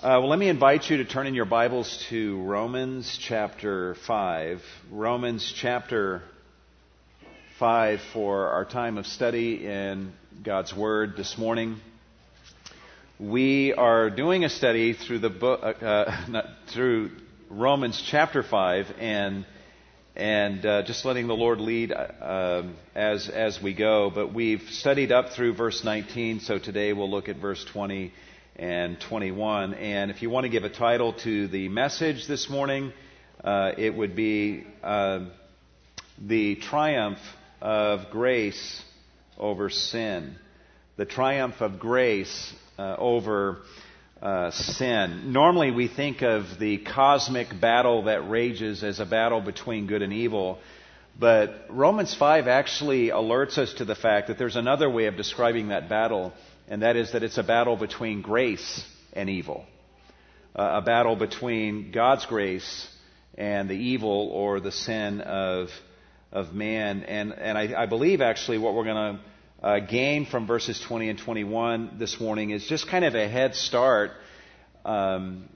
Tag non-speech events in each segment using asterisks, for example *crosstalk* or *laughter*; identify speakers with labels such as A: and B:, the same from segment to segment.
A: Uh, well, let me invite you to turn in your Bibles to Romans chapter 5. Romans chapter 5 for our time of study in God's Word this morning. We are doing a study through the book, uh, uh, *laughs* not, through Romans chapter 5 and and uh, just letting the Lord lead uh, as as we go. But we've studied up through verse 19, so today we'll look at verse 20 and 21. And if you want to give a title to the message this morning, uh, it would be uh, The Triumph of Grace over Sin. The Triumph of Grace uh, over uh, sin. Normally, we think of the cosmic battle that rages as a battle between good and evil. But Romans 5 actually alerts us to the fact that there's another way of describing that battle and that is that it's a battle between grace and evil. Uh, a battle between God's grace and the evil or the sin of, of man. And, and I, I believe actually what we're going to uh, gain from verses 20 and 21 this morning is just kind of a head start um,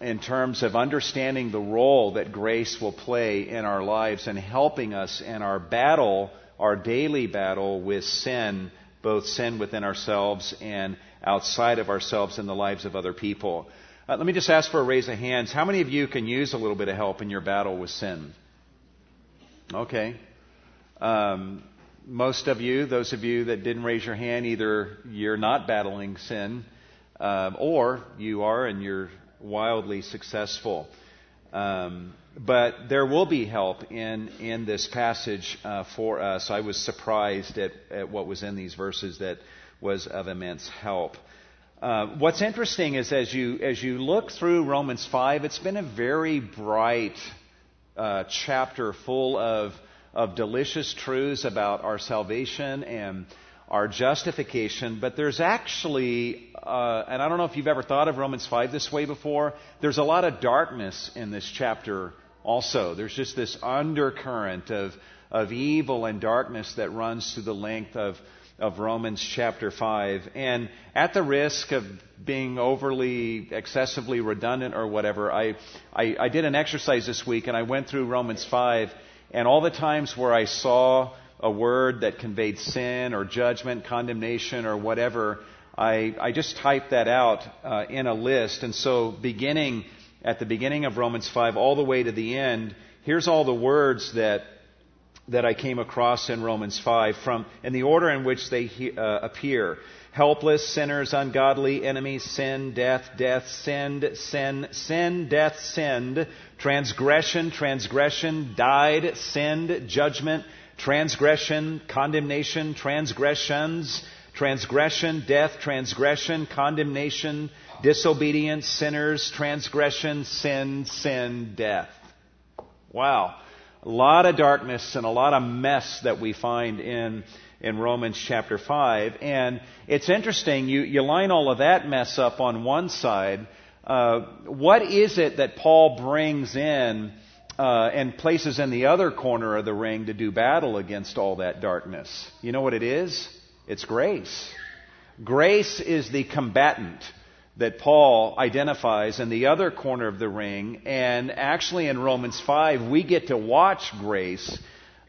A: in terms of understanding the role that grace will play in our lives and helping us in our battle, our daily battle with sin both sin within ourselves and outside of ourselves in the lives of other people. Uh, let me just ask for a raise of hands. How many of you can use a little bit of help in your battle with sin? Okay. Um, most of you, those of you that didn't raise your hand, either you're not battling sin, um, or you are and you're wildly successful. Um, but there will be help in, in this passage uh, for us. I was surprised at, at what was in these verses that was of immense help. Uh, what's interesting is as you, as you look through Romans 5, it's been a very bright uh, chapter full of, of delicious truths about our salvation and our justification, but there's actually, uh, and I don't know if you've ever thought of Romans 5 this way before, there's a lot of darkness in this chapter also. There's just this undercurrent of, of evil and darkness that runs through the length of, of Romans chapter 5. And at the risk of being overly, excessively redundant or whatever, I, I, I did an exercise this week and I went through Romans 5 and all the times where I saw a word that conveyed sin or judgment, condemnation, or whatever, I, I just typed that out uh, in a list. And so, beginning at the beginning of Romans 5 all the way to the end, here's all the words that that I came across in Romans 5 from in the order in which they uh, appear. Helpless, sinners, ungodly, enemies, sin, death, death, sinned, sin, sin, death, sinned, transgression, transgression, died, sinned, judgment, transgression, condemnation, transgressions, transgression, death, transgression, condemnation, disobedience, sinners, transgression, sin, sin, death. Wow. A lot of darkness and a lot of mess that we find in, in Romans chapter 5. And it's interesting, you, you line all of that mess up on one side. Uh, what is it that Paul brings in uh, and places in the other corner of the ring to do battle against all that darkness. You know what it is? It's grace. Grace is the combatant that Paul identifies in the other corner of the ring. And actually, in Romans 5, we get to watch grace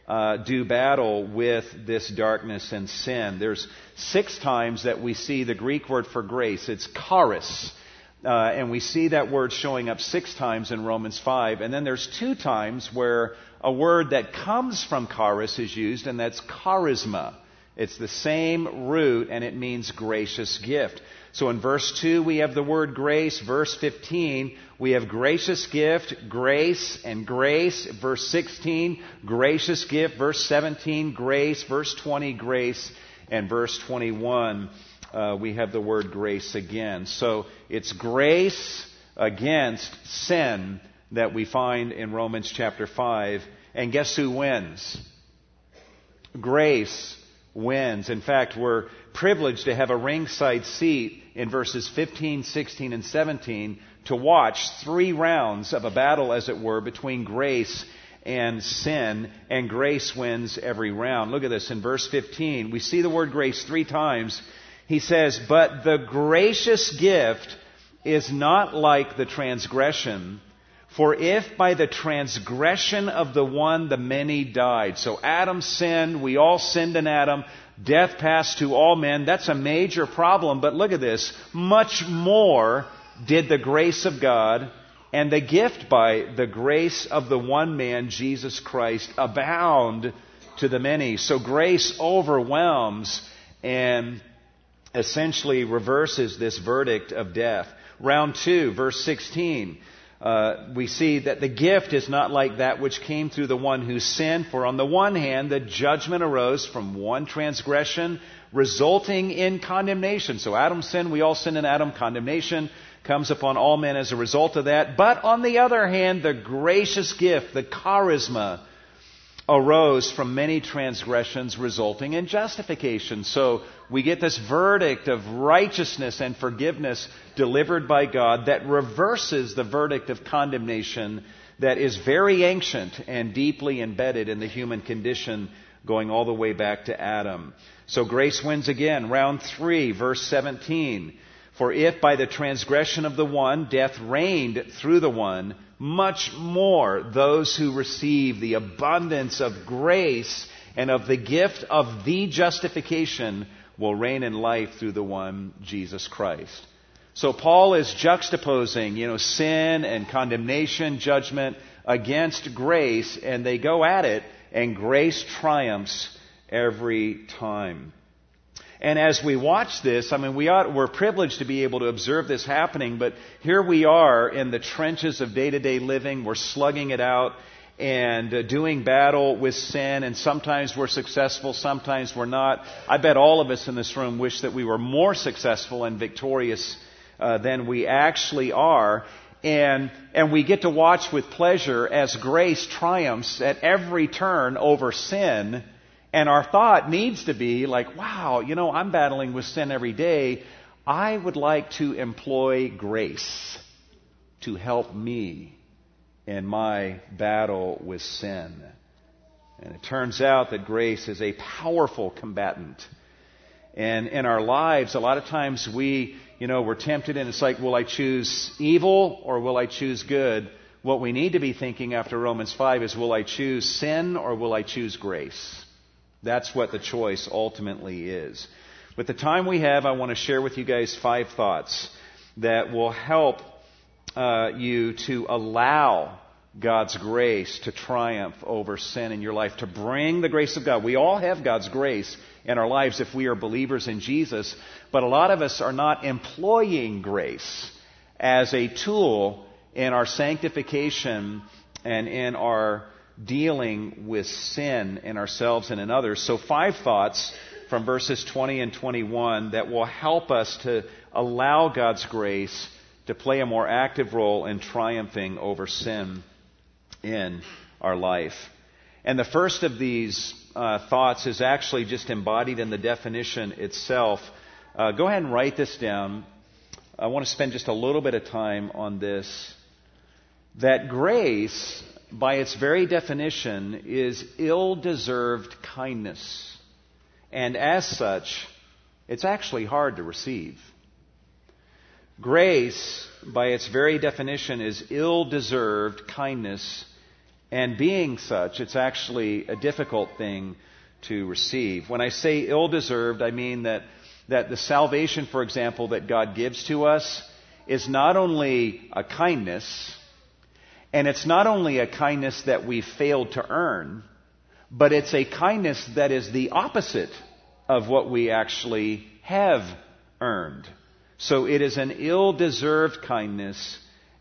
A: uh, do battle with this darkness and sin. There's six times that we see the Greek word for grace. It's charis. Uh, and we see that word showing up six times in Romans 5. And then there's two times where a word that comes from charis is used, and that's charisma. It's the same root, and it means gracious gift. So in verse 2, we have the word grace. Verse 15, we have gracious gift, grace, and grace. Verse 16, gracious gift. Verse 17, grace. Verse 20, grace. And verse 21, uh, we have the word grace again. So it's grace against sin that we find in Romans chapter 5. And guess who wins? Grace wins. In fact, we're privileged to have a ringside seat in verses 15, 16, and 17 to watch three rounds of a battle, as it were, between grace and sin, and grace wins every round. Look at this in verse 15. We see the word grace three times he says, But the gracious gift is not like the transgression. For if by the transgression of the one the many died. So Adam sinned, we all sinned in Adam, death passed to all men. That's a major problem, but look at this. Much more did the grace of God and the gift by the grace of the one man, Jesus Christ, abound to the many. So grace overwhelms and essentially reverses this verdict of death. Round two, verse 16. Uh, we see that the gift is not like that which came through the one who sinned. For on the one hand, the judgment arose from one transgression, resulting in condemnation. So Adam sinned, we all sin in Adam. Condemnation comes upon all men as a result of that. But on the other hand, the gracious gift, the charisma, arose from many transgressions resulting in justification. So we get this verdict of righteousness and forgiveness delivered by God that reverses the verdict of condemnation that is very ancient and deeply embedded in the human condition going all the way back to Adam. So grace wins again. Round 3, verse 17. For if by the transgression of the one death reigned through the one, much more those who receive the abundance of grace and of the gift of the justification will reign in life through the one, Jesus Christ. So Paul is juxtaposing, you know, sin and condemnation, judgment against grace, and they go at it, and grace triumphs every time. And as we watch this, I mean, we ought, we're privileged to be able to observe this happening, but here we are in the trenches of day to day living. We're slugging it out and uh, doing battle with sin, and sometimes we're successful, sometimes we're not. I bet all of us in this room wish that we were more successful and victorious uh, than we actually are. And, and we get to watch with pleasure as grace triumphs at every turn over sin and our thought needs to be like, wow, you know, I'm battling with sin every day. I would like to employ grace to help me in my battle with sin. And it turns out that grace is a powerful combatant. And in our lives, a lot of times we, you know, we're tempted and it's like, will I choose evil or will I choose good? What we need to be thinking after Romans 5 is, will I choose sin or will I choose grace? That's what the choice ultimately is. With the time we have, I want to share with you guys five thoughts that will help uh, you to allow God's grace to triumph over sin in your life, to bring the grace of God. We all have God's grace in our lives if we are believers in Jesus, but a lot of us are not employing grace as a tool in our sanctification and in our dealing with sin in ourselves and in others. So, five thoughts from verses 20 and 21 that will help us to allow God's grace to play a more active role in triumphing over sin in our life. And the first of these uh, thoughts is actually just embodied in the definition itself. Uh, go ahead and write this down. I want to spend just a little bit of time on this. That grace by its very definition, is ill deserved kindness. And as such, it's actually hard to receive. Grace, by its very definition, is ill deserved kindness, and being such, it's actually a difficult thing to receive. When I say ill deserved, I mean that, that the salvation, for example, that God gives to us is not only a kindness, and it's not only a kindness that we failed to earn, but it's a kindness that is the opposite of what we actually have earned. So it is an ill deserved kindness,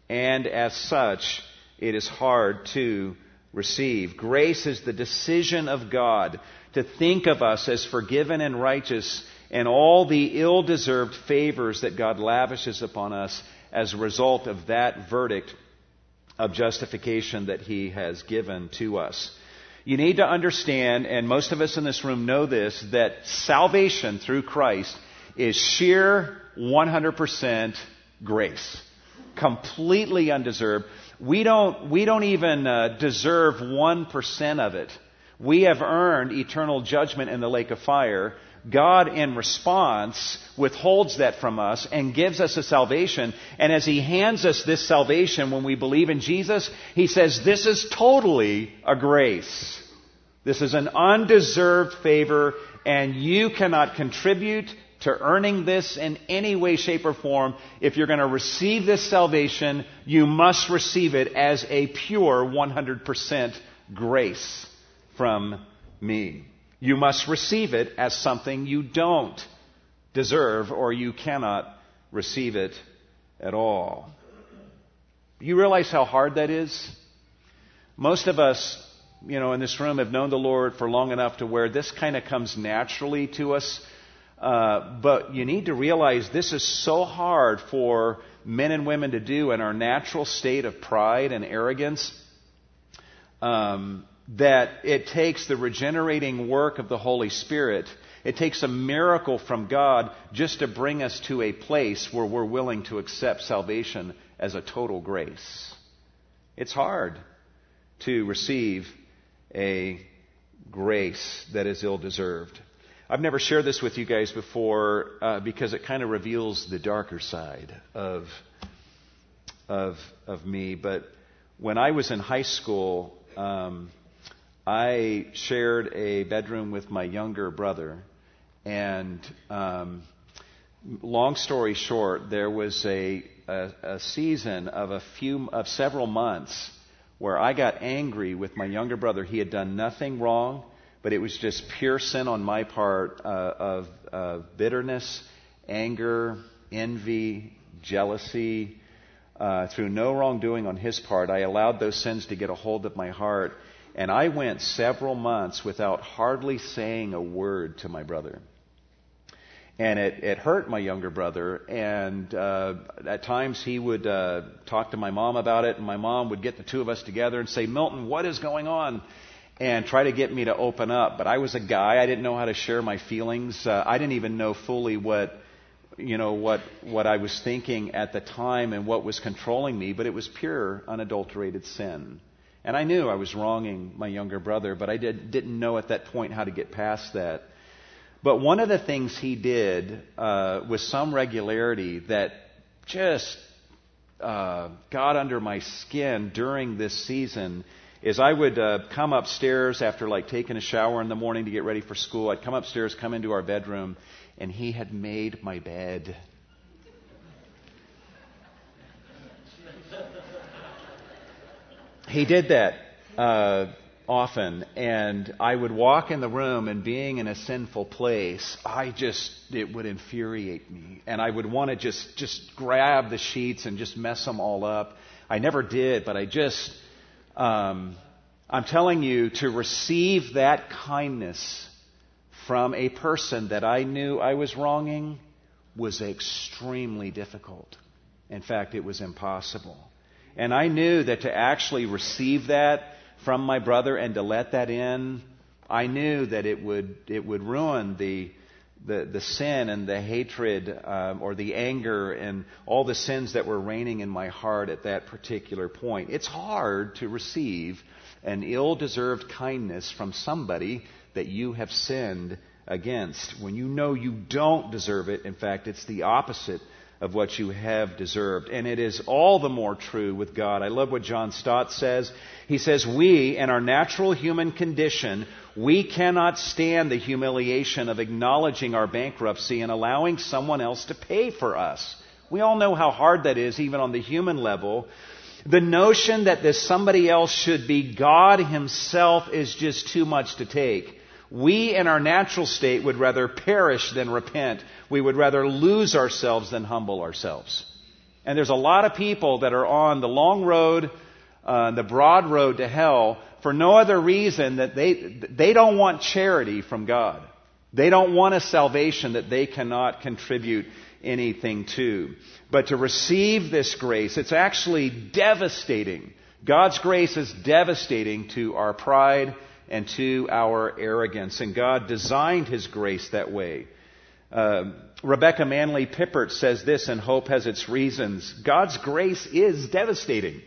A: and as such, it is hard to receive. Grace is the decision of God to think of us as forgiven and righteous and all the ill deserved favors that God lavishes upon us as a result of that verdict of justification that He has given to us. You need to understand, and most of us in this room know this, that salvation through Christ is sheer 100% grace. Completely undeserved. We don't, we don't even uh, deserve 1% of it. We have earned eternal judgment in the lake of fire. God, in response, withholds that from us and gives us a salvation. And as He hands us this salvation when we believe in Jesus, He says, This is totally a grace. This is an undeserved favor, and you cannot contribute to earning this in any way, shape, or form. If you're going to receive this salvation, you must receive it as a pure 100% grace from me. You must receive it as something you don't deserve or you cannot receive it at all. You realize how hard that is? Most of us, you know, in this room have known the Lord for long enough to where this kind of comes naturally to us. Uh, but you need to realize this is so hard for men and women to do in our natural state of pride and arrogance. Um, that it takes the regenerating work of the Holy Spirit, it takes a miracle from God just to bring us to a place where we're willing to accept salvation as a total grace. It's hard to receive a grace that is ill deserved. I've never shared this with you guys before uh, because it kind of reveals the darker side of, of, of me. But when I was in high school, um, I shared a bedroom with my younger brother, and um, long story short, there was a, a, a season of a few of several months where I got angry with my younger brother. He had done nothing wrong, but it was just pure sin on my part uh, of uh, bitterness, anger, envy, jealousy. Uh, through no wrongdoing on his part, I allowed those sins to get a hold of my heart and I went several months without hardly saying a word to my brother. And it, it hurt my younger brother. And uh, at times he would uh, talk to my mom about it, and my mom would get the two of us together and say, Milton, what is going on? And try to get me to open up. But I was a guy. I didn't know how to share my feelings. Uh, I didn't even know fully what you know what what I was thinking at the time and what was controlling me, but it was pure, unadulterated sin. And I knew I was wronging my younger brother, but I did, didn't know at that point how to get past that. But one of the things he did uh, with some regularity that just uh, got under my skin during this season is I would uh, come upstairs after like taking a shower in the morning to get ready for school. I'd come upstairs, come into our bedroom, and he had made my bed. He did that uh, often, and I would walk in the room, and being in a sinful place, I just it would infuriate me, and I would want to just just grab the sheets and just mess them all up. I never did, but I just um, I'm telling you to receive that kindness from a person that I knew I was wronging was extremely difficult. In fact, it was impossible. And I knew that to actually receive that from my brother and to let that in, I knew that it would, it would ruin the, the, the sin and the hatred um, or the anger and all the sins that were reigning in my heart at that particular point. It's hard to receive an ill deserved kindness from somebody that you have sinned against when you know you don't deserve it. In fact, it's the opposite of what you have deserved. And it is all the more true with God. I love what John Stott says. He says, We, in our natural human condition, we cannot stand the humiliation of acknowledging our bankruptcy and allowing someone else to pay for us. We all know how hard that is, even on the human level. The notion that this somebody else should be God Himself is just too much to take. We, in our natural state, would rather perish than repent. We would rather lose ourselves than humble ourselves. And there's a lot of people that are on the long road, uh, the broad road to hell, for no other reason that they, they don't want charity from God. They don't want a salvation that they cannot contribute anything to. But to receive this grace, it's actually devastating. God's grace is devastating to our pride and to our arrogance. And God designed His grace that way. Uh, Rebecca Manley Pippert says this, and Hope has its reasons. God's grace is devastating.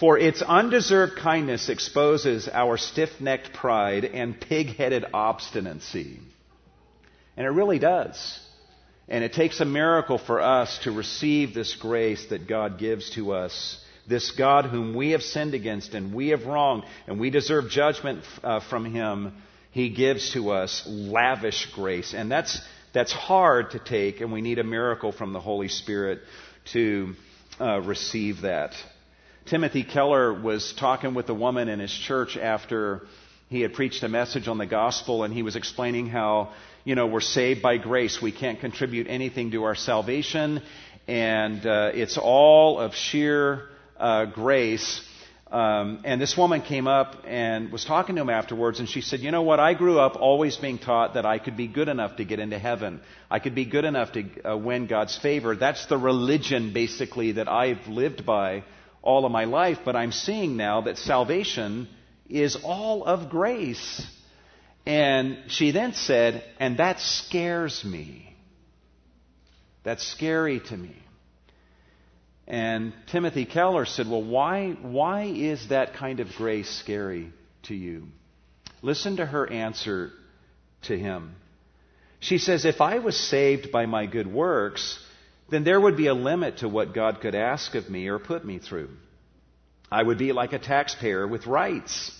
A: For its undeserved kindness exposes our stiff necked pride and pig headed obstinacy. And it really does. And it takes a miracle for us to receive this grace that God gives to us. This God whom we have sinned against and we have wronged and we deserve judgment uh, from Him, He gives to us lavish grace. And that's, that's hard to take, and we need a miracle from the Holy Spirit to uh, receive that. Timothy Keller was talking with a woman in his church after he had preached a message on the gospel, and he was explaining how, you know, we're saved by grace. We can't contribute anything to our salvation, and uh, it's all of sheer uh, grace. Um, and this woman came up and was talking to him afterwards, and she said, You know what? I grew up always being taught that I could be good enough to get into heaven. I could be good enough to uh, win God's favor. That's the religion, basically, that I've lived by all of my life. But I'm seeing now that salvation is all of grace. And she then said, And that scares me. That's scary to me. And Timothy Keller said, Well, why, why is that kind of grace scary to you? Listen to her answer to him. She says, If I was saved by my good works, then there would be a limit to what God could ask of me or put me through. I would be like a taxpayer with rights.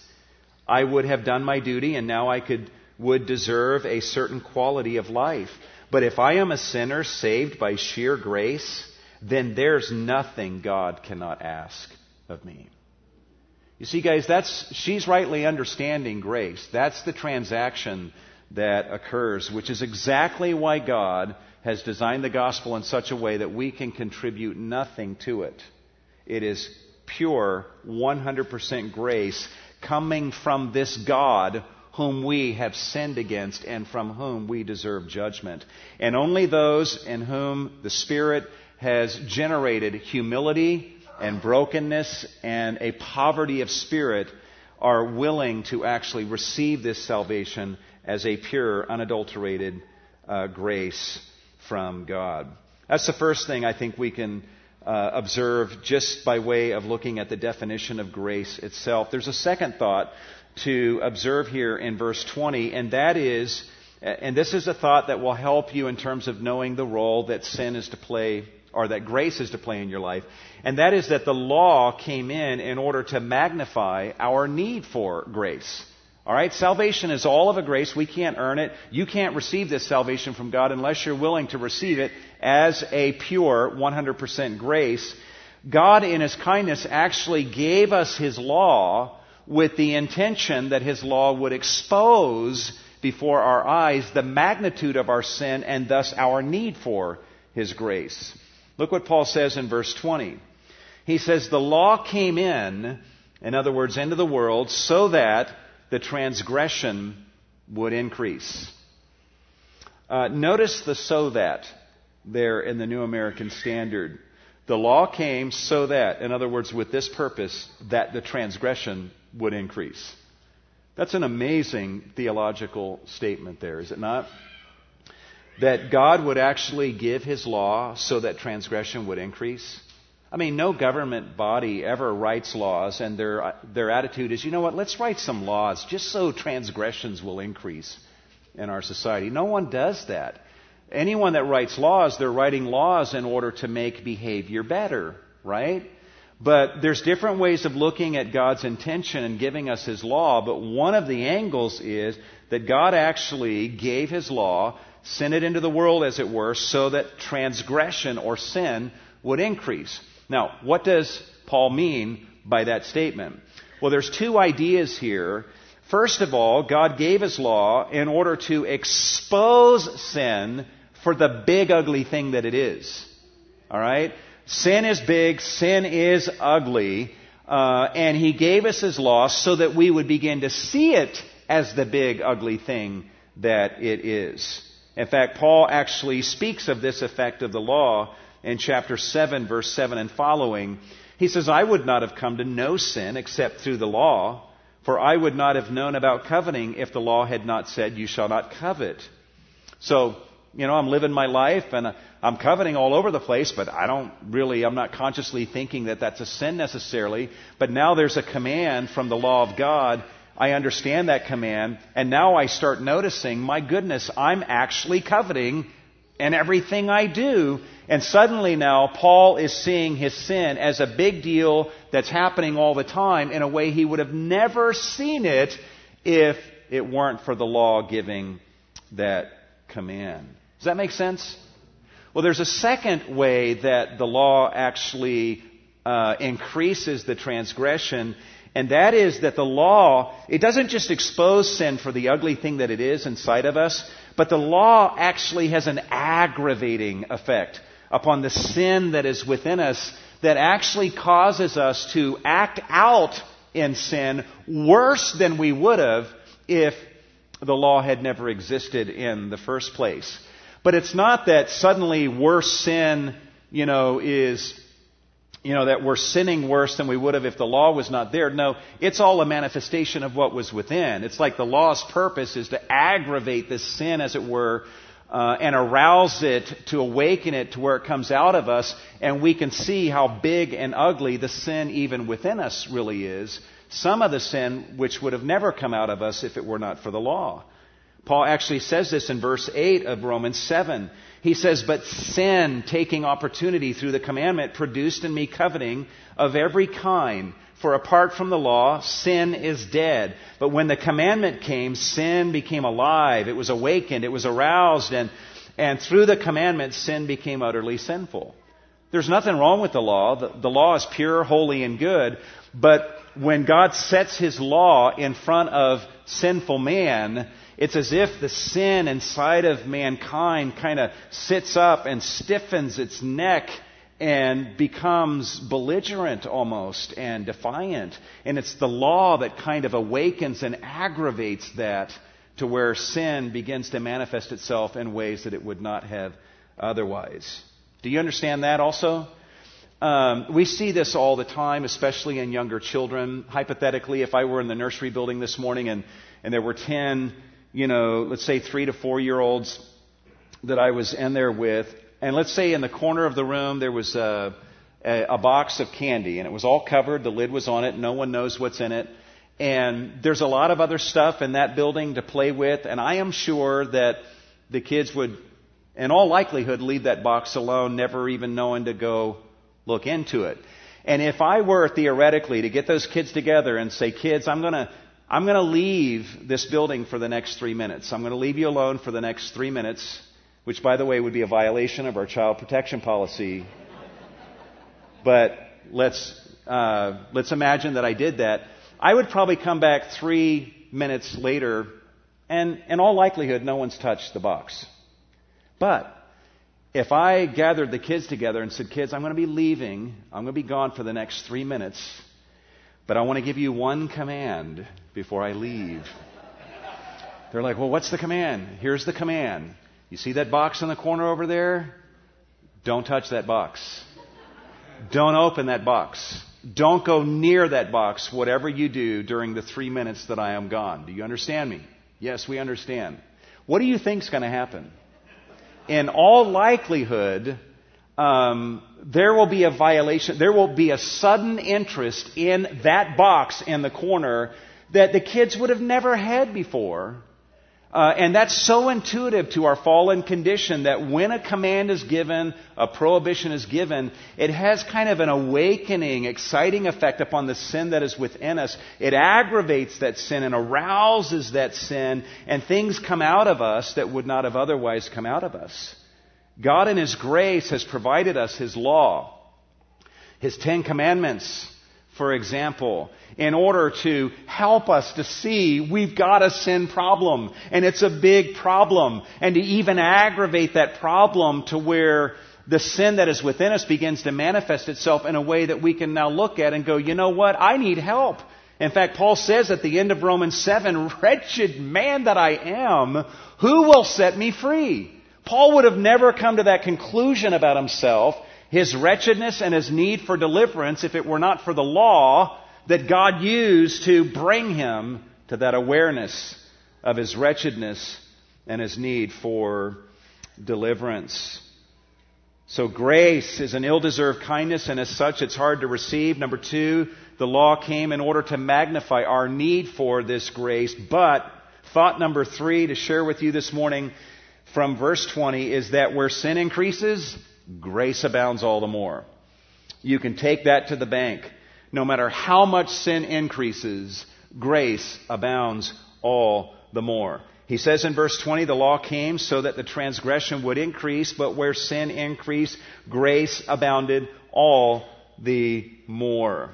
A: I would have done my duty and now I could, would deserve a certain quality of life. But if I am a sinner saved by sheer grace, then there's nothing God cannot ask of me. You see, guys, that's, she's rightly understanding grace. That's the transaction that occurs, which is exactly why God has designed the gospel in such a way that we can contribute nothing to it. It is pure, 100% grace coming from this God whom we have sinned against and from whom we deserve judgment. And only those in whom the Spirit has generated humility and brokenness and a poverty of spirit are willing to actually receive this salvation as a pure, unadulterated uh, grace from God. That's the first thing I think we can uh, observe just by way of looking at the definition of grace itself. There's a second thought to observe here in verse 20, and that is, and this is a thought that will help you in terms of knowing the role that sin is to play or that grace is to play in your life, and that is that the law came in in order to magnify our need for grace. All right? Salvation is all of a grace. We can't earn it. You can't receive this salvation from God unless you're willing to receive it as a pure 100% grace. God, in His kindness, actually gave us His law with the intention that His law would expose before our eyes the magnitude of our sin and thus our need for His grace. Look what Paul says in verse 20. He says, The law came in, in other words, into the world, so that the transgression would increase. Uh, notice the so that there in the New American Standard. The law came so that, in other words, with this purpose, that the transgression would increase. That's an amazing theological statement there, is it not? That God would actually give His law so that transgression would increase. I mean, no government body ever writes laws, and their, their attitude is, you know what, let's write some laws just so transgressions will increase in our society. No one does that. Anyone that writes laws, they're writing laws in order to make behavior better, right? But there's different ways of looking at God's intention and giving us His law, but one of the angles is that God actually gave His law, sent it into the world, as it were, so that transgression or sin would increase. Now, what does Paul mean by that statement? Well, there's two ideas here. First of all, God gave his law in order to expose sin for the big ugly thing that it is. All right? Sin is big, sin is ugly, uh, and he gave us his law so that we would begin to see it as the big ugly thing that it is. In fact, Paul actually speaks of this effect of the law in chapter 7, verse 7 and following. He says, I would not have come to know sin except through the law, for I would not have known about coveting if the law had not said, You shall not covet. So, you know, I'm living my life and uh, I'm coveting all over the place, but I don't really, I'm not consciously thinking that that's a sin necessarily. But now there's a command from the law of God I understand that command, and now I start noticing, my goodness, I'm actually coveting in everything I do. And suddenly now, Paul is seeing his sin as a big deal that's happening all the time in a way he would have never seen it if it weren't for the law giving that command. Does that make sense? Well, there's a second way that the law actually uh, increases the transgression, and that is that the law, it doesn't just expose sin for the ugly thing that it is inside of us, but the law actually has an aggravating effect upon the sin that is within us that actually causes us to act out in sin worse than we would have if the law had never existed in the first place. But it's not that suddenly worse sin, you know, is, you know, that we're sinning worse than we would have if the law was not there. No, it's all a manifestation of what was within. It's like the law's purpose is to aggravate this sin, as it were, uh, and arouse it to awaken it to where it comes out of us, and we can see how big and ugly the sin even within us really is. Some of the sin which would have never come out of us if it were not for the law. Paul actually says this in verse 8 of Romans 7. He says, But sin, taking opportunity through the commandment, produced in me coveting of every kind. For apart from the law, sin is dead. But when the commandment came, sin became alive. It was awakened. It was aroused. And, and through the commandment, sin became utterly sinful. There's nothing wrong with the law. The, the law is pure, holy, and good. But when God sets His law in front of sinful man, it's as if the sin inside of mankind kind of sits up and stiffens its neck and becomes belligerent almost and defiant. And it's the law that kind of awakens and aggravates that to where sin begins to manifest itself in ways that it would not have otherwise. Do you understand that also? Um, we see this all the time, especially in younger children. Hypothetically, if I were in the nursery building this morning and, and there were 10 you know, let's say three to four year olds that I was in there with, and let's say in the corner of the room there was a, a, a box of candy, and it was all covered, the lid was on it, no one knows what's in it. And there's a lot of other stuff in that building to play with, and I am sure that the kids would, in all likelihood, leave that box alone, never even knowing to go look into it. And if I were theoretically to get those kids together and say, kids, I'm going to I'm going to leave this building for the next three minutes. I'm going to leave you alone for the next three minutes, which, by the way, would be a violation of our child protection policy. but let's, uh, let's imagine that I did that. I would probably come back three minutes later, and in all likelihood, no one's touched the box. But if I gathered the kids together and said, Kids, I'm going to be leaving, I'm going to be gone for the next three minutes, but I want to give you one command before I leave. They're like, well, what's the command? Here's the command. You see that box in the corner over there? Don't touch that box. Don't open that box. Don't go near that box, whatever you do during the three minutes that I am gone. Do you understand me? Yes, we understand. What do you think is going to happen? In all likelihood, um, there will be a violation. There will be a sudden interest in that box in the corner that the kids would have never had before. Uh, and that's so intuitive to our fallen condition that when a command is given, a prohibition is given, it has kind of an awakening, exciting effect upon the sin that is within us. It aggravates that sin and arouses that sin, and things come out of us that would not have otherwise come out of us. God in His grace has provided us His law, His Ten Commandments, for example, in order to help us to see we've got a sin problem and it's a big problem and to even aggravate that problem to where the sin that is within us begins to manifest itself in a way that we can now look at and go, you know what? I need help. In fact, Paul says at the end of Romans 7, *laughs* wretched man that I am, who will set me free? Paul would have never come to that conclusion about himself his wretchedness and his need for deliverance if it were not for the law that God used to bring him to that awareness of his wretchedness and his need for deliverance. So grace is an ill-deserved kindness and as such it's hard to receive. Number two, the law came in order to magnify our need for this grace. But thought number three to share with you this morning from verse 20 is that where sin increases, grace abounds all the more. You can take that to the bank. No matter how much sin increases, grace abounds all the more. He says in verse 20, the law came so that the transgression would increase, but where sin increased, grace abounded all the more.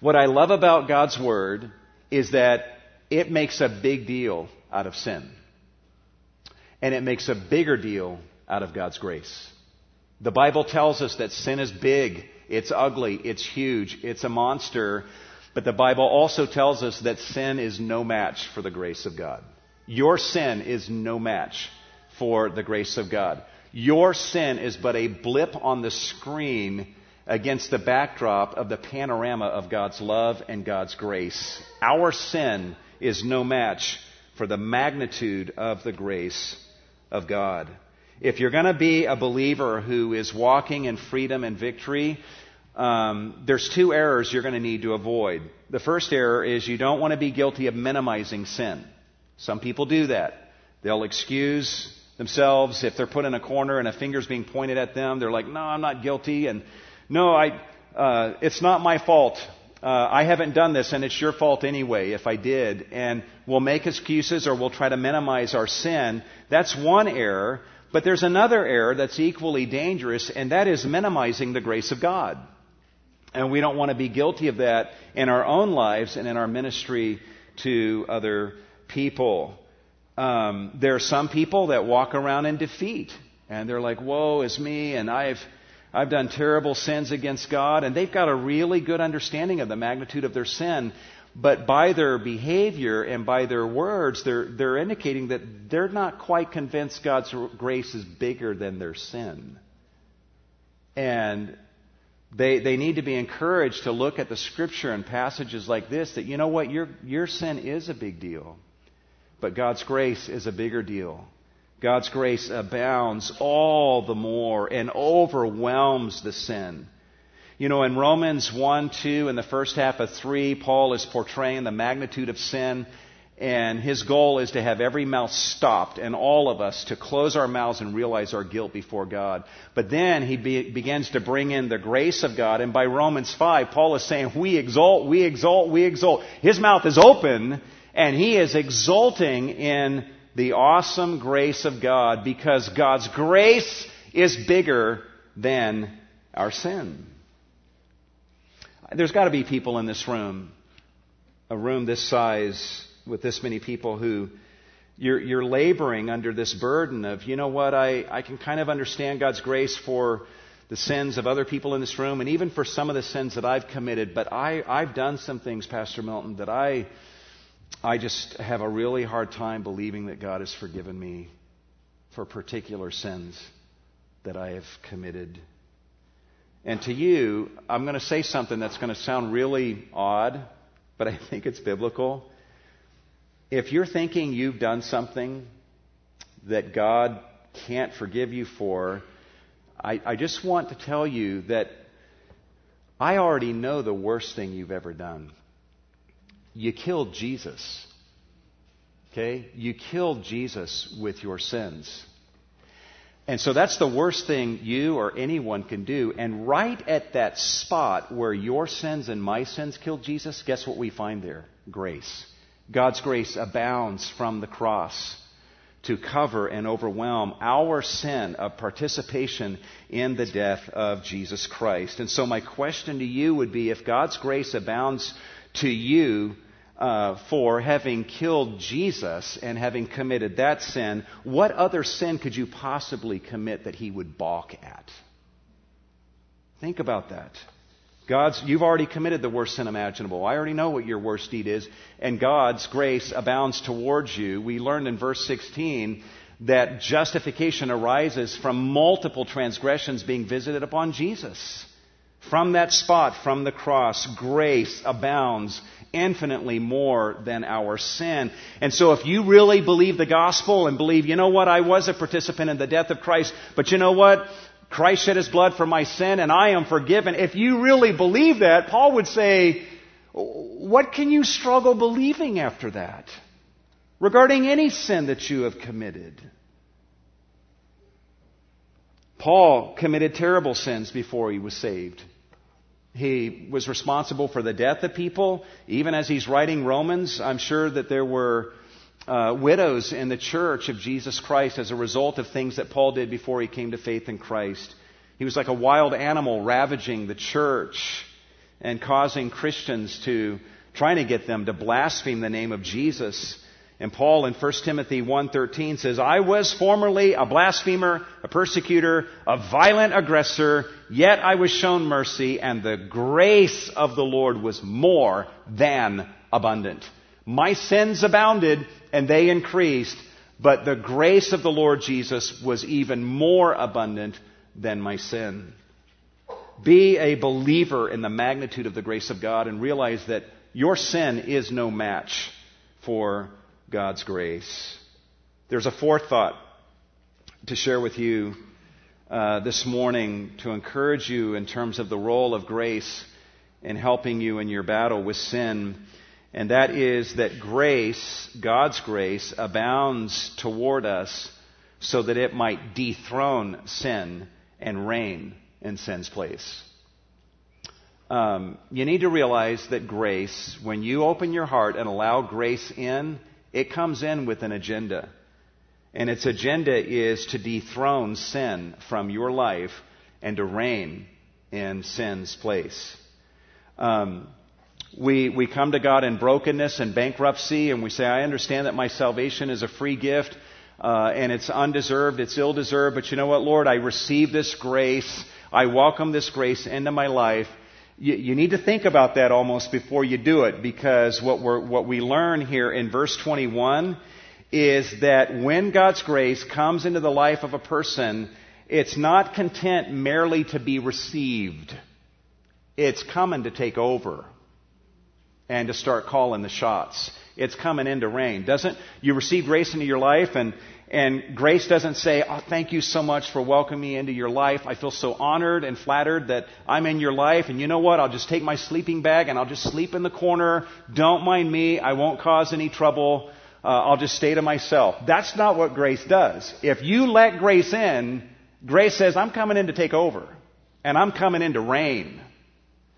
A: What I love about God's Word is that it makes a big deal out of sin. And it makes a bigger deal out of God's grace. The Bible tells us that sin is big, it's ugly, it's huge, it's a monster. But the Bible also tells us that sin is no match for the grace of God. Your sin is no match for the grace of God. Your sin is but a blip on the screen against the backdrop of the panorama of God's love and God's grace. Our sin is no match for the magnitude of the grace of God. If you're going to be a believer who is walking in freedom and victory, um, there's two errors you're going to need to avoid. The first error is you don't want to be guilty of minimizing sin. Some people do that. They'll excuse themselves if they're put in a corner and a finger's being pointed at them. They're like, "No, I'm not guilty," and "No, I, uh, it's not my fault. Uh, I haven't done this, and it's your fault anyway if I did." And we'll make excuses or we'll try to minimize our sin. That's one error. But there's another error that's equally dangerous, and that is minimizing the grace of God. And we don't want to be guilty of that in our own lives and in our ministry to other people. Um, there are some people that walk around in defeat, and they're like, "Woe is me!" and I've I've done terrible sins against God, and they've got a really good understanding of the magnitude of their sin. But by their behavior and by their words, they're, they're indicating that they're not quite convinced God's grace is bigger than their sin. And they, they need to be encouraged to look at the scripture and passages like this that, you know what, your, your sin is a big deal. But God's grace is a bigger deal. God's grace abounds all the more and overwhelms the sin. You know, in Romans 1, 2, in the first half of 3, Paul is portraying the magnitude of sin, and his goal is to have every mouth stopped and all of us to close our mouths and realize our guilt before God. But then he be, begins to bring in the grace of God, and by Romans 5, Paul is saying, We exalt, we exalt, we exalt. His mouth is open, and he is exulting in the awesome grace of God because God's grace is bigger than our sin. There's got to be people in this room, a room this size with this many people who you're, you're laboring under this burden of, you know what, I, I can kind of understand God's grace for the sins of other people in this room and even for some of the sins that I've committed, but I, I've done some things, Pastor Milton, that I, I just have a really hard time believing that God has forgiven me for particular sins that I have committed. And to you, I'm going to say something that's going to sound really odd, but I think it's biblical. If you're thinking you've done something that God can't forgive you for, I, I just want to tell you that I already know the worst thing you've ever done you killed Jesus. Okay? You killed Jesus with your sins. And so that's the worst thing you or anyone can do. And right at that spot where your sins and my sins killed Jesus, guess what we find there? Grace. God's grace abounds from the cross to cover and overwhelm our sin of participation in the death of Jesus Christ. And so my question to you would be if God's grace abounds to you uh, for having killed Jesus and having committed that sin, what other sin could you possibly commit that he would balk at? Think about that. God's, you've already committed the worst sin imaginable. I already know what your worst deed is, and God's grace abounds towards you. We learned in verse 16 that justification arises from multiple transgressions being visited upon Jesus. From that spot, from the cross, grace abounds infinitely more than our sin. And so if you really believe the gospel and believe, you know what, I was a participant in the death of Christ, but you know what? Christ shed his blood for my sin and I am forgiven. If you really believe that, Paul would say, what can you struggle believing after that? Regarding any sin that you have committed. Paul committed terrible sins before he was saved. He was responsible for the death of people. Even as he's writing Romans, I'm sure that there were uh, widows in the church of Jesus Christ as a result of things that Paul did before he came to faith in Christ. He was like a wild animal ravaging the church and causing Christians to, trying to get them to blaspheme the name of Jesus. And Paul in 1 Timothy 1:13 says, "I was formerly a blasphemer, a persecutor, a violent aggressor, yet I was shown mercy, and the grace of the Lord was more than abundant. My sins abounded, and they increased, but the grace of the Lord Jesus was even more abundant than my sin." Be a believer in the magnitude of the grace of God and realize that your sin is no match for God's grace. There's a fourth thought to share with you uh, this morning to encourage you in terms of the role of grace in helping you in your battle with sin. And that is that grace, God's grace, abounds toward us so that it might dethrone sin and reign in sin's place. Um, you need to realize that grace, when you open your heart and allow grace in, it comes in with an agenda. And its agenda is to dethrone sin from your life and to reign in sin's place. Um, we, we come to God in brokenness and bankruptcy, and we say, I understand that my salvation is a free gift, uh, and it's undeserved, it's ill deserved, but you know what, Lord? I receive this grace. I welcome this grace into my life. You, you, need to think about that almost before you do it because what, what we learn here in verse 21 is that when God's grace comes into the life of a person, it's not content merely to be received. It's coming to take over and to start calling the shots. It's coming into reign. Doesn't you receive grace into your life and and grace doesn't say, Oh, thank you so much for welcoming me into your life. I feel so honored and flattered that I'm in your life. And you know what? I'll just take my sleeping bag and I'll just sleep in the corner. Don't mind me. I won't cause any trouble. Uh, I'll just stay to myself. That's not what grace does. If you let grace in, grace says, I'm coming in to take over. And I'm coming in to reign.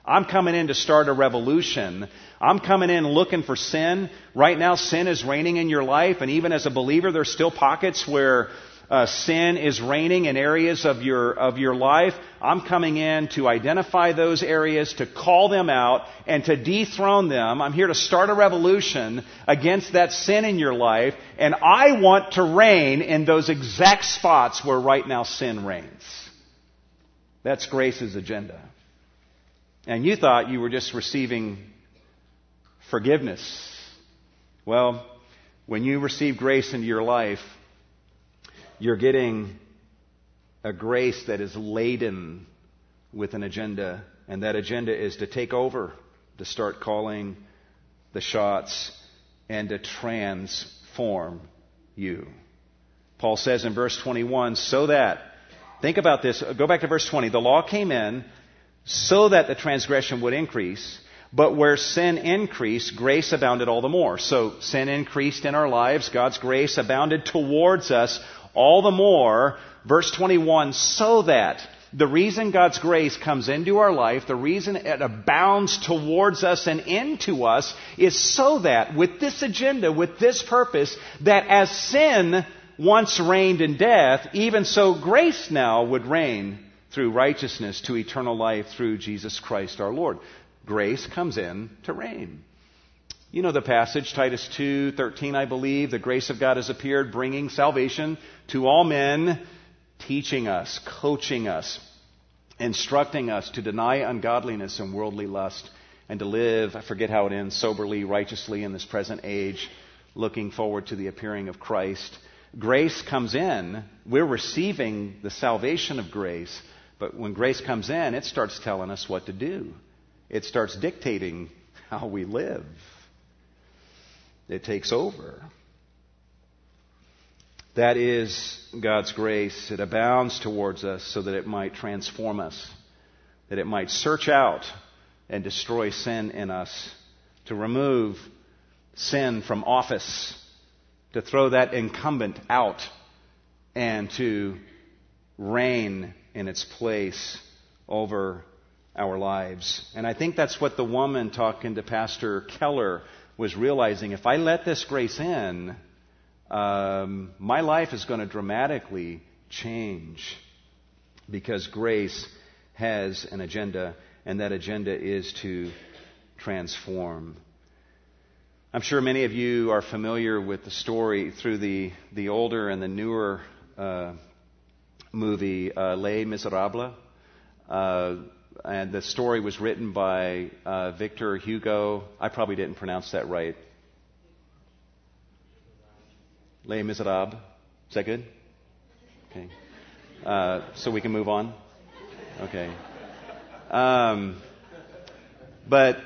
A: I'm coming in to start a revolution. I'm coming in looking for sin. Right now, sin is reigning in your life, and even as a believer, there's still pockets where uh, sin is reigning in areas of your of your life. I'm coming in to identify those areas, to call them out, and to dethrone them. I'm here to start a revolution against that sin in your life, and I want to reign in those exact spots where right now sin reigns. That's grace's agenda. And you thought you were just receiving forgiveness. Well, when you receive grace into your life, you're getting a grace that is laden with an agenda, and that agenda is to take over, to start calling the shots, and to transform you. Paul says in verse 21, so that, think about this, go back to verse 20, the law came in so that the transgression would increase. But where sin increased, grace abounded all the more. So sin increased in our lives. God's grace abounded towards us all the more. Verse 21, so that the reason God's grace comes into our life, the reason it abounds towards us and into us is so that with this agenda, with this purpose, that as sin once reigned in death, even so grace now would reign through righteousness to eternal life through Jesus Christ our Lord. Grace comes in to reign. You know the passage, Titus 2:13, I believe, the grace of God has appeared bringing salvation to all men, teaching us, coaching us, instructing us to deny ungodliness and worldly lust and to live, I forget how it ends, soberly, righteously in this present age, looking forward to the appearing of Christ. Grace comes in, we're receiving the salvation of grace but when grace comes in, it starts telling us what to do. It starts dictating how we live. It takes over. That is God's grace. It abounds towards us so that it might transform us, that it might search out and destroy sin in us, to remove sin from office, to throw that incumbent out, and to reign in its place over our lives. And I think that's what the woman talking to Pastor Keller was realizing. If I let this grace in, um, my life is going to dramatically change because grace has an agenda, and that agenda is to transform. I'm sure many of you are familiar with the story through the, the older and the newer uh, movie, uh, Les Miserables. Uh, and the story was written by uh, Victor Hugo. I probably didn't pronounce that right. Les Miserables. Is that good? Okay. Uh, so we can move on? Okay. Um, but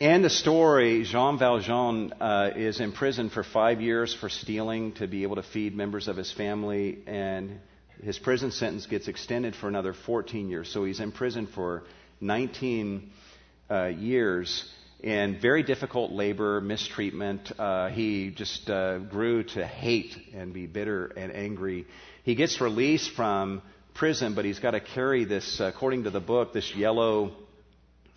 A: in the story, Jean Valjean uh, is in prison for five years for stealing to be able to feed members of his family, and his prison sentence gets extended for another 14 years. So he's in prison for 19 uh, years in very difficult labor, mistreatment. Uh, he just uh, grew to hate and be bitter and angry. He gets released from prison, but he's got to carry this, uh, according to the book, this yellow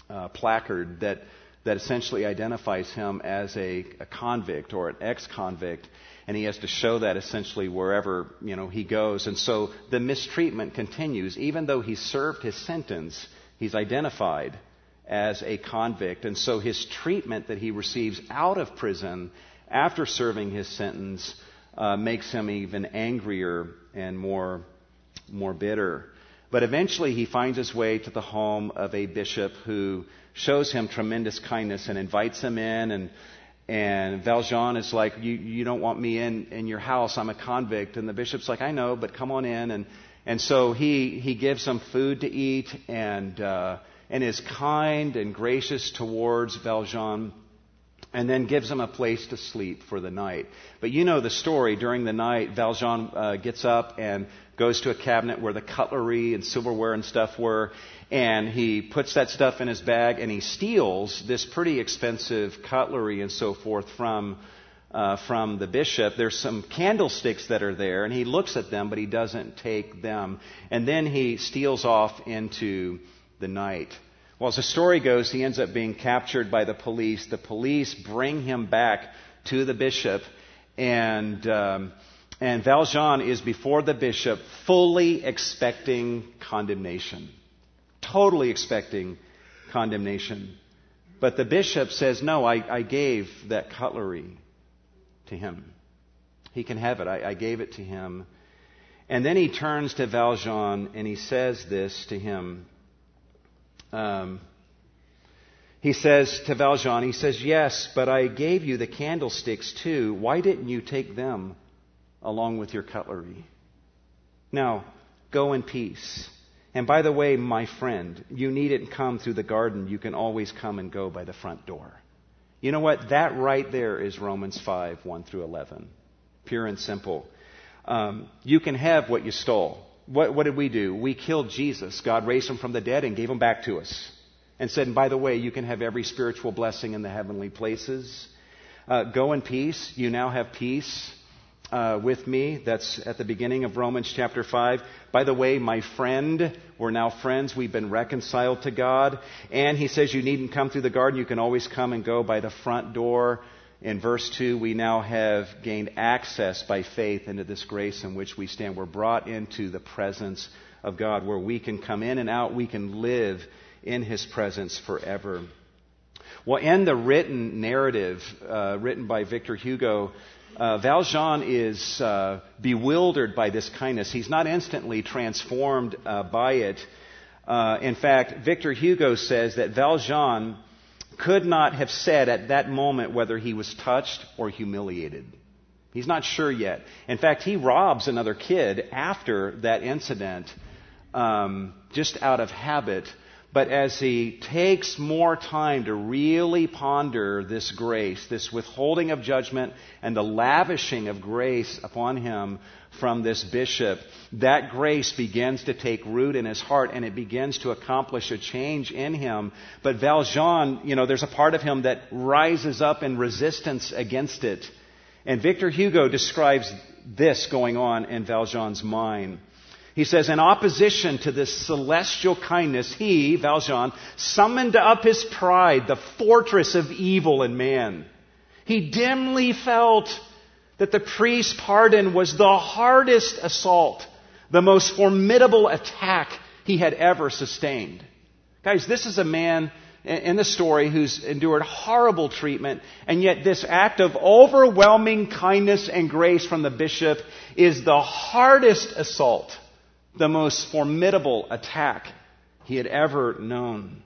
A: uh, placard that that essentially identifies him as a, a convict or an ex-convict, and he has to show that essentially wherever you know he goes. And so the mistreatment continues, even though he served his sentence. He's identified as a convict. And so his treatment that he receives out of prison after serving his sentence uh, makes him even angrier and more, more bitter. But eventually he finds his way to the home of a bishop who shows him tremendous kindness and invites him in and and Valjean is like, you, you don't want me in, in your house. I'm a convict. And the bishop's like, I know, but come on in. And, and so he, he gives him food to eat and, uh, and is kind and gracious towards Valjean and then gives him a place to sleep for the night. But you know the story. During the night, Valjean uh, gets up and goes to a cabinet where the cutlery and silverware and stuff were, and he puts that stuff in his bag and he steals this pretty expensive cutlery and so forth from. Uh, from the bishop. There's some candlesticks that are there, and he looks at them, but he doesn't take them. And then he steals off into the night. Well, as the story goes, he ends up being captured by the police. The police bring him back to the bishop, and um, and Valjean is before the bishop, fully expecting condemnation, totally expecting condemnation. But the bishop says, "No, I, I gave that cutlery to him. He can have it. I, I gave it to him." And then he turns to Valjean and he says this to him. Um, he says to Valjean, he says, Yes, but I gave you the candlesticks too. Why didn't you take them along with your cutlery? Now, go in peace. And by the way, my friend, you needn't come through the garden. You can always come and go by the front door. You know what? That right there is Romans 5, 1 through 11. Pure and simple. Um, you can have what you stole what, what did we do? We killed Jesus. God raised him from the dead and gave him back to us. And said, and by the way, you can have every spiritual blessing in the heavenly places. Uh, go in peace. You now have peace uh, with me. That's at the beginning of Romans chapter 5. By the way, my friend, we're now friends. We've been reconciled to God. And he says you needn't come through the garden. You can always come and go by the front door. In verse 2, we now have gained access by faith into this grace in which we stand. We're brought into the presence of God where we can come in and out. We can live in His presence forever. Well, in the written narrative uh, written by Victor Hugo, uh, Valjean is uh, bewildered by this kindness. He's not instantly transformed uh, by it. Uh, in fact, Victor Hugo says that Valjean could not have said at that moment whether he was touched or humiliated. He's not sure yet. In fact, he robs another kid after that incident um, just out of habit. But as he takes more time to really ponder this grace, this withholding of judgment and the lavishing of grace upon him from this bishop, that grace begins to take root in his heart and it begins to accomplish a change in him. But Valjean, you know, there's a part of him that rises up in resistance against it. And Victor Hugo describes this going on in Valjean's mind. He says, in opposition to this celestial kindness, he, Valjean, summoned up his pride, the fortress of evil in man. He dimly felt that the priest's pardon was the hardest assault, the most formidable attack he had ever sustained. Guys, this is a man in the story who's endured horrible treatment, and yet this act of overwhelming kindness and grace from the bishop is the hardest assault the most formidable attack he had ever known.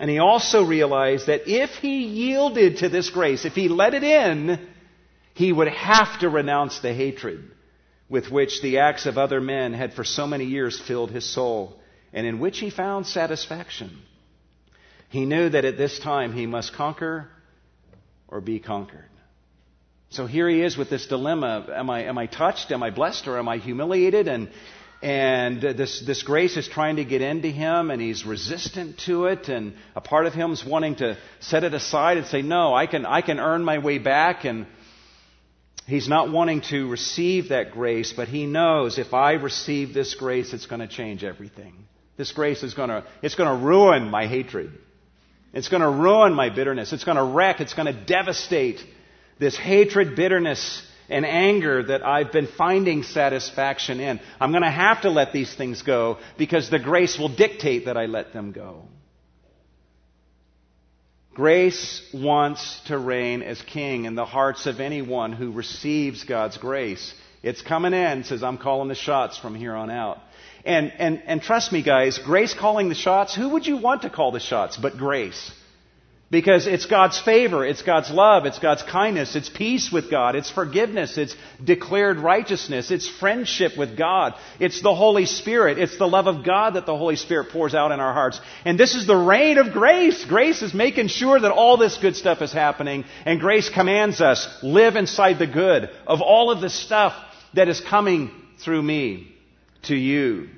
A: And he also realized that if he yielded to this grace, if he let it in, he would have to renounce the hatred with which the acts of other men had for so many years filled his soul, and in which he found satisfaction. He knew that at this time he must conquer or be conquered. So here he is with this dilemma. Am I, am I touched? Am I blessed? Or am I humiliated? And and this, this grace is trying to get into him, and he's resistant to it. And a part of him's wanting to set it aside and say, No, I can, I can earn my way back. And he's not wanting to receive that grace, but he knows if I receive this grace, it's going to change everything. This grace is going to, it's going to ruin my hatred. It's going to ruin my bitterness. It's going to wreck, it's going to devastate this hatred, bitterness, and anger that I've been finding satisfaction in. I'm going to have to let these things go because the grace will dictate that I let them go. Grace wants to reign as king in the hearts of anyone who receives God's grace. It's coming in, says, I'm calling the shots from here on out. And, and, and trust me, guys, grace calling the shots, who would you want to call the shots but grace? Because it's God's favor, it's God's love, it's God's kindness, it's peace with God, it's forgiveness, it's declared righteousness, it's friendship with God, it's the Holy Spirit, it's the love of God that the Holy Spirit pours out in our hearts. And this is the reign of grace. Grace is making sure that all this good stuff is happening, and grace commands us live inside the good of all of the stuff that is coming through me to you.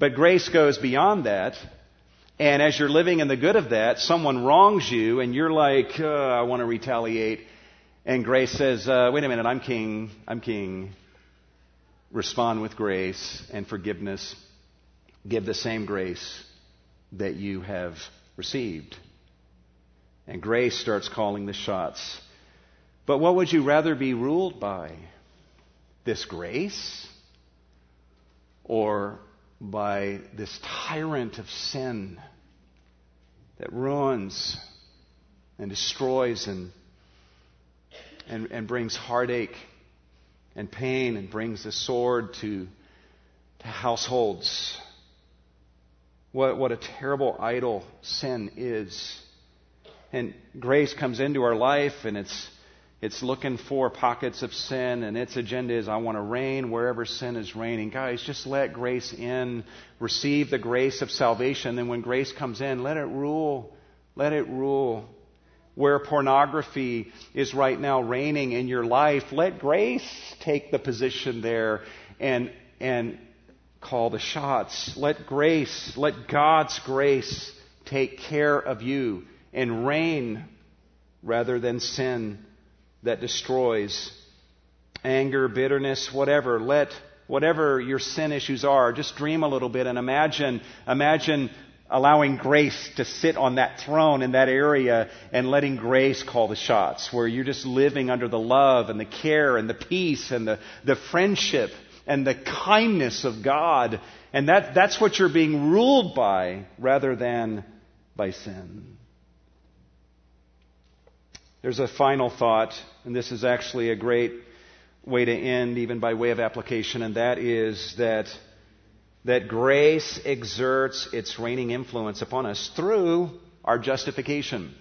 A: But grace goes beyond that. And as you're living in the good of that, someone wrongs you and you're like, uh, I want to retaliate. And grace says, uh, wait a minute, I'm king. I'm king. Respond with grace and forgiveness. Give the same grace that you have received. And grace starts calling the shots. But what would you rather be ruled by? This grace? Or by this tyrant of sin that ruins and destroys and, and, and brings heartache and pain and brings the sword to, to households. What, what a terrible idol sin is. And grace comes into our life and it's it's looking for pockets of sin, and its agenda is I want to reign wherever sin is reigning. Guys, just let grace in. Receive the grace of salvation. Then when grace comes in, let it rule. Let it rule. Where pornography is right now reigning in your life, let grace take the position there and, and call the shots. Let grace, let God's grace take care of you and reign rather than sin that destroys. Anger, bitterness, whatever. Let whatever your sin issues are, just dream a little bit and imagine, imagine allowing grace to sit on that throne in that area and letting grace call the shots, where you're just living under the love and the care and the peace and the, the friendship and the kindness of God. And that, that's what you're being ruled by rather than by sin. There's a final thought, and this is actually a great way to end, even by way of application, and that is that, that grace exerts its reigning influence upon us through our justification.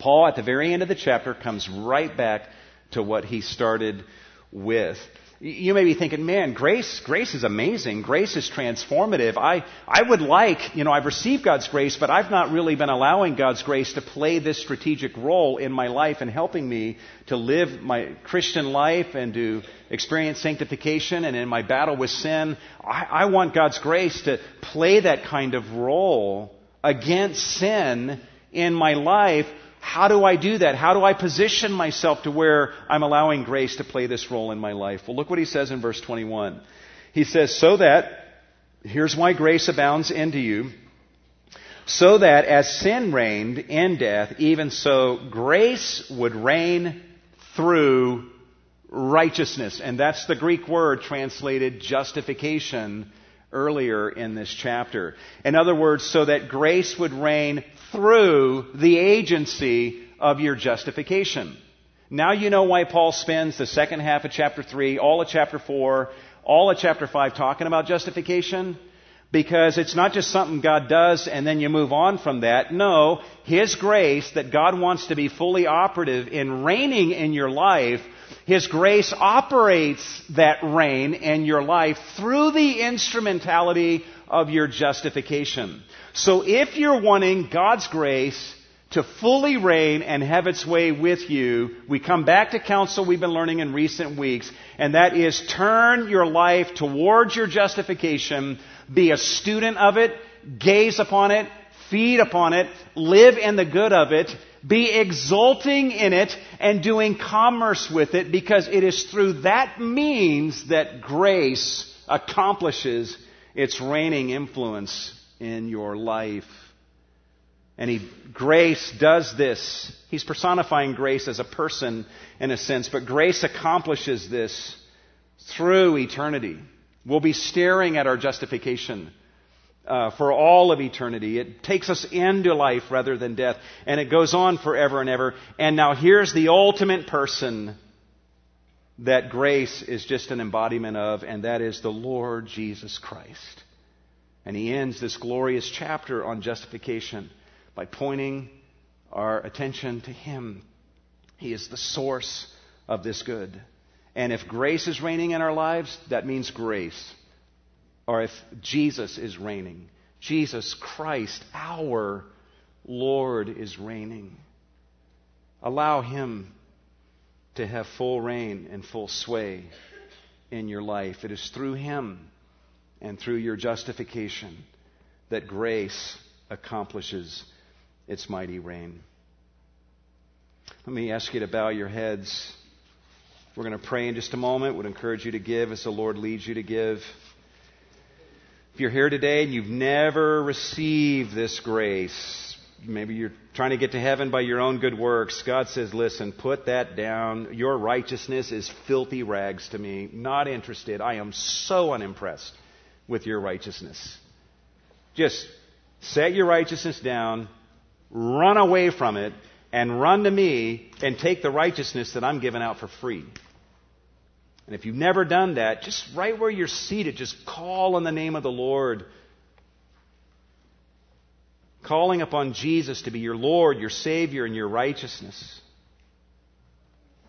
A: Paul, at the very end of the chapter, comes right back to what he started with. You may be thinking, man, grace, grace is amazing. Grace is transformative. I, I would like, you know, I've received God's grace, but I've not really been allowing God's grace to play this strategic role in my life and helping me to live my Christian life and to experience sanctification and in my battle with sin. I, I want God's grace to play that kind of role against sin in my life how do I do that? How do I position myself to where I'm allowing grace to play this role in my life? Well, look what he says in verse 21. He says, So that, here's why grace abounds into you, so that as sin reigned in death, even so grace would reign through righteousness. And that's the Greek word translated justification earlier in this chapter. In other words, so that grace would reign through the agency of your justification. Now you know why Paul spends the second half of chapter 3, all of chapter 4, all of chapter 5 talking about justification. Because it's not just something God does and then you move on from that. No, His grace that God wants to be fully operative in reigning in your life his grace operates that reign in your life through the instrumentality of your justification. So if you're wanting God's grace to fully reign and have its way with you, we come back to counsel we've been learning in recent weeks, and that is turn your life towards your justification, be a student of it, gaze upon it, feed upon it, live in the good of it, be exulting in it and doing commerce with it because it is through that means that grace accomplishes its reigning influence in your life. And he, grace does this. He's personifying grace as a person in a sense, but grace accomplishes this through eternity. We'll be staring at our justification uh, for all of eternity. It takes us into life rather than death, and it goes on forever and ever. And now here's the ultimate person that grace is just an embodiment of, and that is the Lord Jesus Christ. And he ends this glorious chapter on justification by pointing our attention to him. He is the source of this good. And if grace is reigning in our lives, that means grace or if Jesus is reigning. Jesus Christ, our Lord, is reigning. Allow Him to have full reign and full sway in your life. It is through Him and through your justification that grace accomplishes its mighty reign. Let me ask you to bow your heads. We're going to pray in just a moment. Would encourage you to give as the Lord leads you to give. If you're here today and you've never received this grace, maybe you're trying to get to heaven by your own good works, God says, listen, put that down. Your righteousness is filthy rags to me. Not interested. I am so unimpressed with your righteousness. Just set your righteousness down, run away from it, and run to me and take the righteousness that I'm giving out for free. And if you've never done that, just right where you're seated, just call on the name of the Lord. Calling upon Jesus to be your Lord, your Savior, and your righteousness.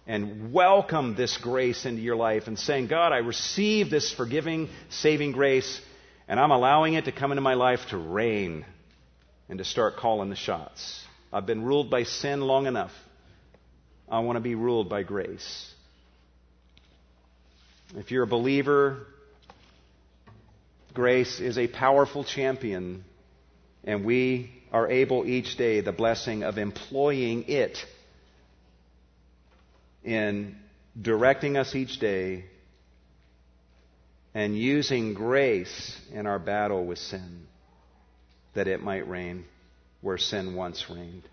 A: And welcome this grace into your life and saying, God, I receive this forgiving, saving grace, and I'm allowing it to come into my life to reign and to start calling the shots. I've been ruled by sin long enough. I want to be ruled by grace. If you're a believer, grace is a powerful champion, and we are able each day the blessing of employing it in directing us each day and using grace in our battle with sin that it might reign where sin once reigned.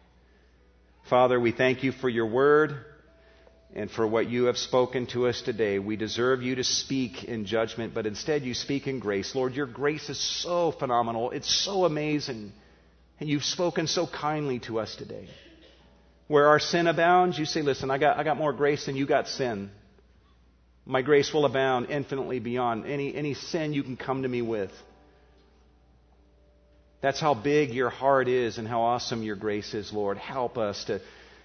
A: Father, we thank you for your word and for what you have spoken to us today. We deserve you to speak in judgment, but instead you speak in grace. Lord, your grace is so phenomenal. It's so amazing. And you've spoken so kindly to us today. Where our sin abounds, you say, listen, I got, I got more grace than you got sin. My grace will abound infinitely beyond any, any sin you can come to me with. That's how big your heart is and how awesome your grace is, Lord. Help us to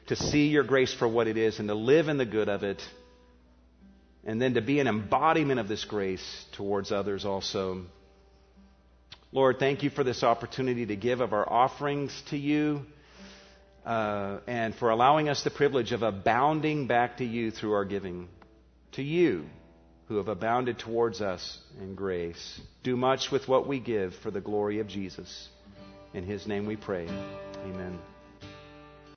A: to see your grace for what it is and to live in the good of it
B: and then to be an embodiment of this grace towards others also. Lord, thank you for this opportunity to give of our offerings to you uh, and for allowing us the privilege of abounding back to you through our giving. To you, who have abounded towards us in grace. Do much with what we give for the glory of Jesus. In his name we pray. Amen.